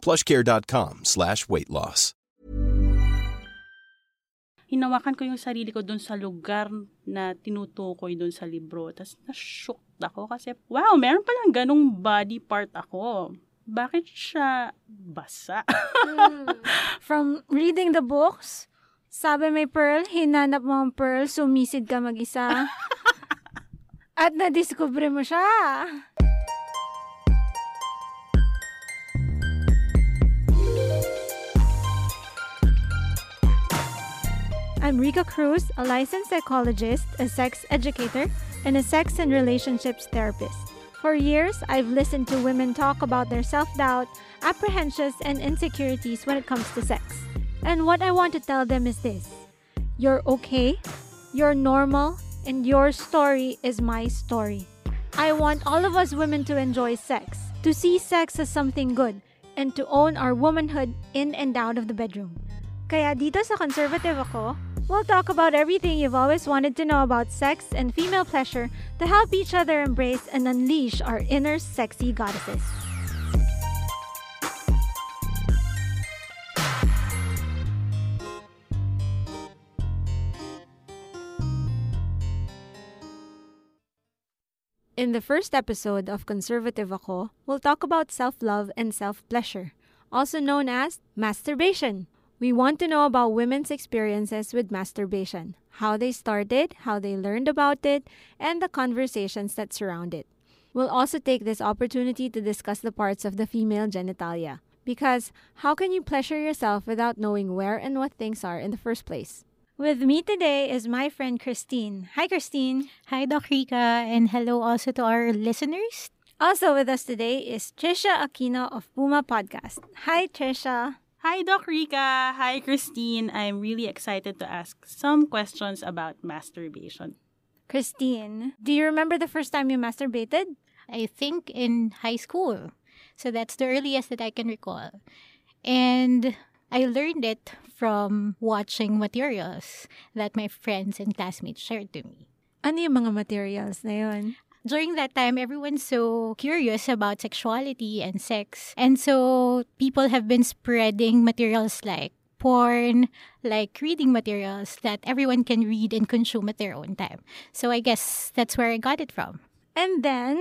plushcare.com slash weight loss. hinawakan ko yung sarili ko doon sa lugar na tinutukoy doon sa libro. Tapos na-shocked ako kasi, wow, meron palang ganong body part ako. Bakit siya basa? Mm. From reading the books, sabi may Pearl, hinanap mo ang Pearl, sumisid ka mag-isa. At na-discover mo siya. I'm Rika Cruz, a licensed psychologist, a sex educator, and a sex and relationships therapist. For years, I've listened to women talk about their self doubt, apprehensions, and insecurities when it comes to sex. And what I want to tell them is this you're okay, you're normal, and your story is my story. I want all of us women to enjoy sex, to see sex as something good, and to own our womanhood in and out of the bedroom. Kaya dito sa Conservative Ako, we'll talk about everything you've always wanted to know about sex and female pleasure to help each other embrace and unleash our inner sexy goddesses. In the first episode of Conservative Ako, we'll talk about self-love and self-pleasure, also known as masturbation. We want to know about women's experiences with masturbation, how they started, how they learned about it, and the conversations that surround it. We'll also take this opportunity to discuss the parts of the female genitalia. Because how can you pleasure yourself without knowing where and what things are in the first place? With me today is my friend Christine. Hi, Christine. Hi, Doc Rika, and hello also to our listeners. Also with us today is Trisha Aquino of Puma Podcast. Hi, Trisha. Hi, Doc Rika. Hi, Christine. I'm really excited to ask some questions about masturbation. Christine, do you remember the first time you masturbated? I think in high school. So that's the earliest that I can recall. And I learned it from watching materials that my friends and classmates shared to me. Ano yung mga materials na yun? During that time, everyone's so curious about sexuality and sex. And so people have been spreading materials like porn, like reading materials that everyone can read and consume at their own time. So I guess that's where I got it from. And then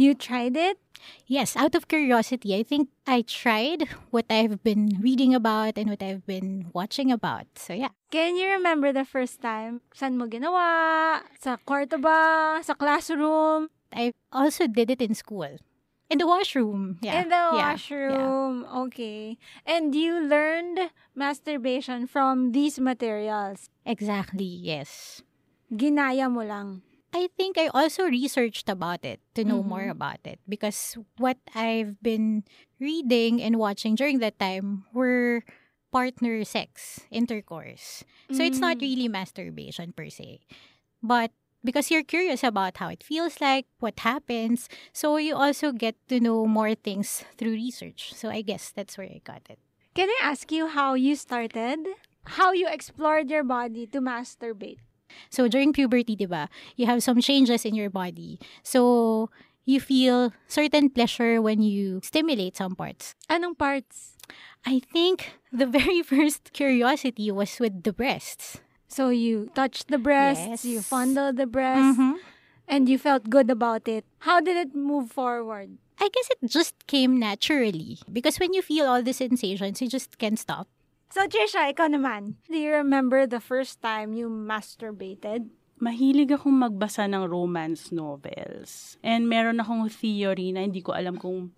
you tried it? Yes, out of curiosity, I think I tried what I've been reading about and what I've been watching about. So yeah. Can you remember the first time? Saan mo ginawa? Sa kwarto ba? Sa classroom? I also did it in school. In the washroom. Yeah. In the Yeah, yeah. washroom. Okay. And you learned masturbation from these materials. Exactly, yes. Ginaya mo lang. I think I also researched about it to know more Mhm. about it because what I've been reading and watching during that time were partner sex, intercourse. So it's not Mm. really masturbation per se. But because you're curious about how it feels like, what happens, so you also get to know more things through research. So I guess that's where I got it. Can I ask you how you started? How you explored your body to masturbate? So during puberty, diba, you have some changes in your body. So you feel certain pleasure when you stimulate some parts. Anong parts? I think the very first curiosity was with the breasts. So you touched the breasts, yes. you fondled the breasts, Mhm. and you felt good about it. How did it move forward? I guess it just came naturally because when you feel all the sensations, you just can't stop. So Trisha, ikaw naman. Do you remember the first time you masturbated? Mahilig akong magbasa ng romance novels. And meron akong theory na hindi ko alam kung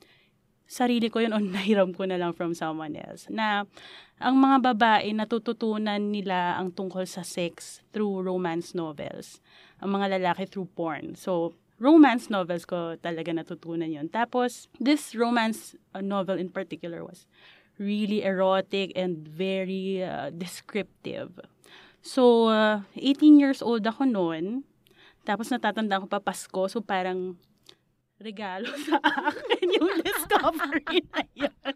sarili ko yun o nahiram ko na lang from someone else. Na ang mga babae natututunan nila ang tungkol sa sex through romance novels. Ang mga lalaki through porn. So, romance novels ko talaga natutunan yun. Tapos, this romance novel in particular was really erotic and very uh, descriptive. So, uh, 18 years old ako noon. Tapos natatanda ko pa Pasko. So, parang regalo sa akin yung discovery na yun.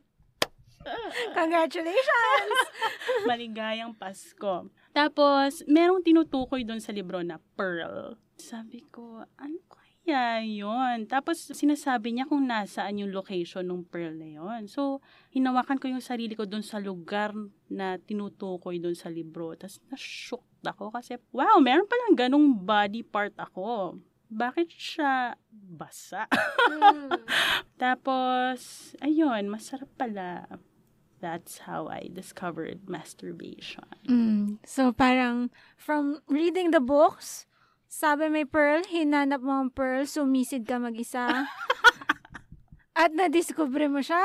Congratulations! Maligayang Pasko. Tapos, merong tinutukoy doon sa libro na Pearl. Sabi ko, ano kaya yun? Tapos, sinasabi niya kung nasaan yung location ng Pearl na yun. So, hinawakan ko yung sarili ko doon sa lugar na tinutukoy doon sa libro. Tapos, na-shocked ako kasi, wow, meron palang ganong body part ako. Bakit siya basa? mm. Tapos, ayun, masarap pala that's how I discovered masturbation. Mm. So parang from reading the books, sabi may pearl, hinanap mo ang pearl, sumisid ka mag-isa. at na-discover mo siya.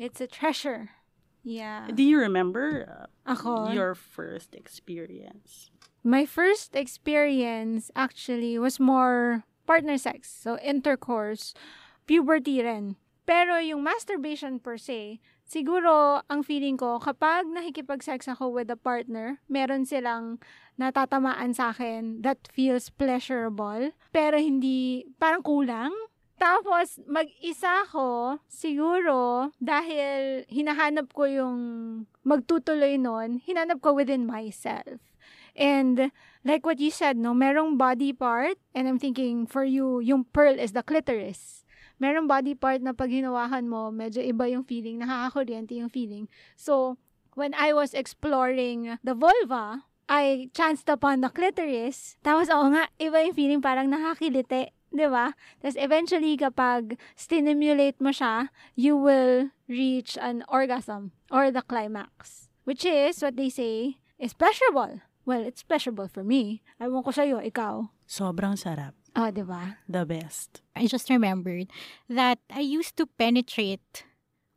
It's a treasure. Yeah. Do you remember uh, Ako? your first experience? My first experience actually was more partner sex. So intercourse, puberty rin. Pero yung masturbation per se, siguro ang feeling ko kapag nakikipag-sex ako with a partner, meron silang natatamaan sa akin that feels pleasurable, pero hindi, parang kulang. Tapos, mag-isa ako, siguro, dahil hinahanap ko yung magtutuloy nun, hinanap ko within myself. And like what you said, no, merong body part, and I'm thinking for you, yung pearl is the clitoris merong body part na pag hinawakan mo, medyo iba yung feeling, nakakakuryente yung feeling. So, when I was exploring the vulva, I chanced upon the clitoris. Tapos, oo nga, iba yung feeling, parang nakakilite. Di ba? Tapos, eventually, kapag stimulate mo siya, you will reach an orgasm or the climax. Which is, what they say, is pleasurable. Well, it's pleasurable for me. Ewan ko sa'yo, ikaw. Sobrang sarap. Oh, di ba? The best. I just remembered that I used to penetrate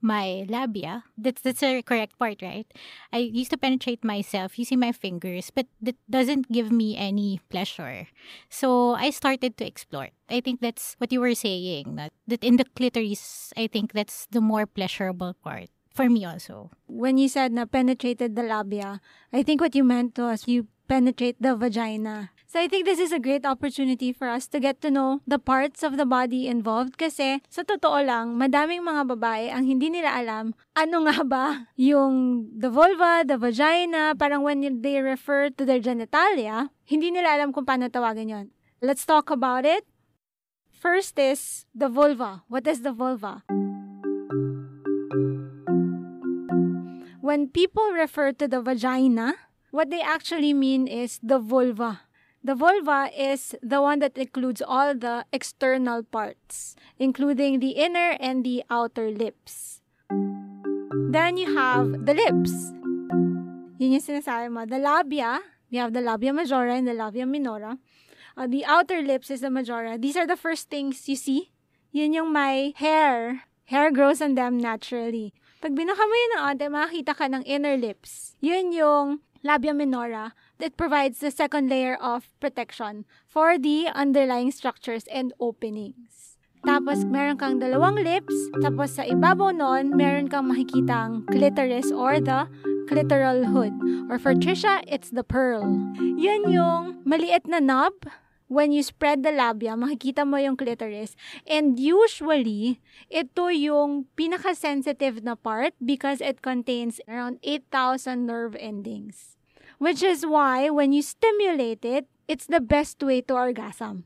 my labia. That's that's the correct part, right? I used to penetrate myself using my fingers, but that doesn't give me any pleasure. So I started to explore. I think that's what you were saying. That that in the clitoris, I think that's the more pleasurable part for me also. When you said na penetrated the labia, I think what you meant was you penetrate the vagina. So I think this is a great opportunity for us to get to know the parts of the body involved kasi sa totoo lang, madaming mga babae ang hindi nila alam ano nga ba yung the vulva, the vagina, parang when they refer to their genitalia, hindi nila alam kung paano tawagan yon. Let's talk about it. First is the vulva. What is the vulva? When people refer to the vagina, what they actually mean is the vulva. The vulva is the one that includes all the external parts, including the inner and the outer lips. Then you have the lips. Yun yung sinasabi mo. The labia, we have the labia majora and the labia minora. Uh, the outer lips is the majora. These are the first things you see. Yun yung my hair. Hair grows on them naturally. Pag binaka mo yun ng onte, makakita ka ng inner lips. Yun yung labia minora it provides the second layer of protection for the underlying structures and openings. Tapos, meron kang dalawang lips. Tapos, sa ibabaw nun, meron kang makikitang clitoris or the clitoral hood. Or for Trisha, it's the pearl. Yun yung maliit na knob. When you spread the labia, makikita mo yung clitoris. And usually, ito yung pinaka-sensitive na part because it contains around 8,000 nerve endings. Which is why when you stimulate it, it's the best way to orgasm.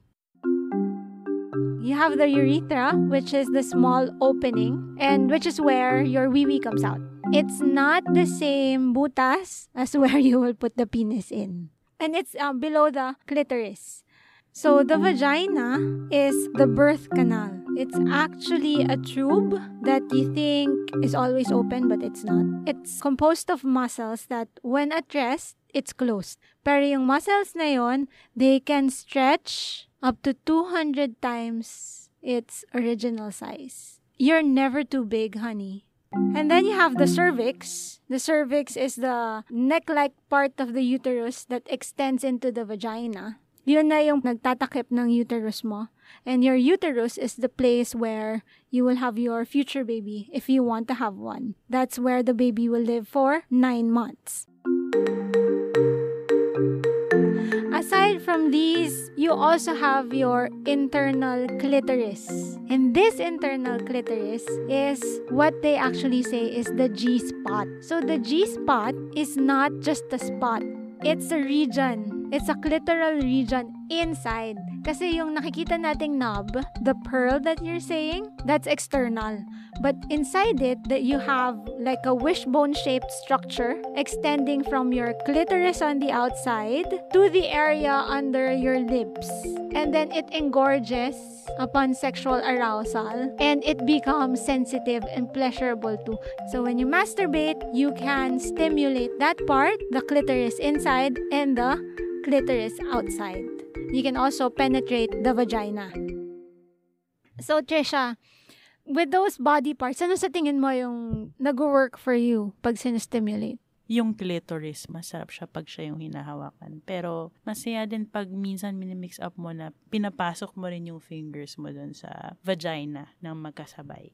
You have the urethra, which is the small opening, and which is where your wee wee comes out. It's not the same butas as where you will put the penis in. And it's uh, below the clitoris. So the vagina is the birth canal. It's actually a tube that you think is always open, but it's not. It's composed of muscles that, when at rest, it's closed. Pero yung muscles na yon, they can stretch up to 200 times its original size. You're never too big, honey. And then you have the cervix. The cervix is the neck like part of the uterus that extends into the vagina. Yun na yung nagtatakip ng uterus mo. And your uterus is the place where you will have your future baby if you want to have one. That's where the baby will live for nine months. From these, you also have your internal clitoris. And this internal clitoris is what they actually say is the G spot. So the G spot is not just a spot, it's a region. It's a clitoral region inside. Kasi yung nakikita nating knob, the pearl that you're saying, that's external. But inside it, that you have like a wishbone-shaped structure extending from your clitoris on the outside to the area under your lips. And then it engorges upon sexual arousal and it becomes sensitive and pleasurable too. So when you masturbate, you can stimulate that part, the clitoris inside and the clitoris outside. You can also penetrate the vagina. So, Trisha, with those body parts, ano sa tingin mo yung nag-work for you pag sinestimulate? Yung clitoris, masarap siya pag siya yung hinahawakan. Pero, masaya din pag minsan minimix up mo na pinapasok mo rin yung fingers mo dun sa vagina ng magkasabay.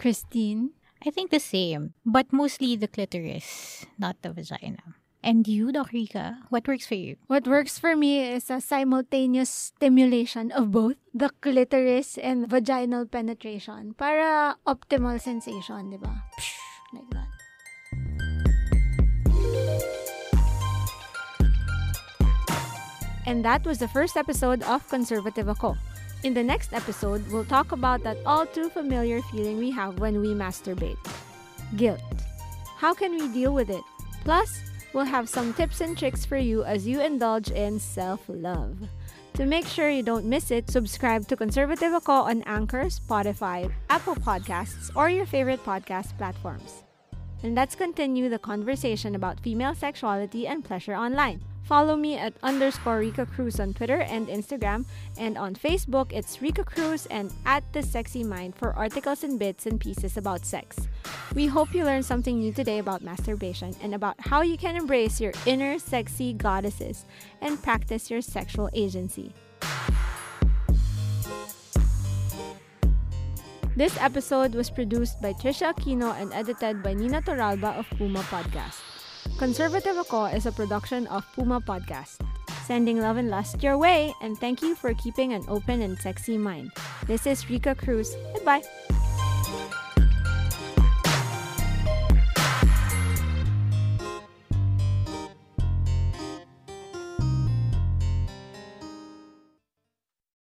Christine? I think the same, but mostly the clitoris, not the vagina. And you, Doc Rica, what works for you? What works for me is a simultaneous stimulation of both the clitoris and vaginal penetration para optimal sensation, di ba? Like that. And that was the first episode of Conservative Ako. In the next episode, we'll talk about that all too familiar feeling we have when we masturbate guilt. How can we deal with it? Plus, we'll have some tips and tricks for you as you indulge in self love. To make sure you don't miss it, subscribe to Conservative Ako on Anchor, Spotify, Apple Podcasts, or your favorite podcast platforms. And let's continue the conversation about female sexuality and pleasure online. Follow me at underscore Rika Cruz on Twitter and Instagram, and on Facebook, it's Rika Cruz and at The Sexy Mind for articles and bits and pieces about sex. We hope you learned something new today about masturbation and about how you can embrace your inner sexy goddesses and practice your sexual agency. This episode was produced by Trisha Aquino and edited by Nina Toralba of Puma Podcast. Conservative Ako is a production of Puma Podcast. Sending love and lust your way, and thank you for keeping an open and sexy mind. This is Rika Cruz. Goodbye.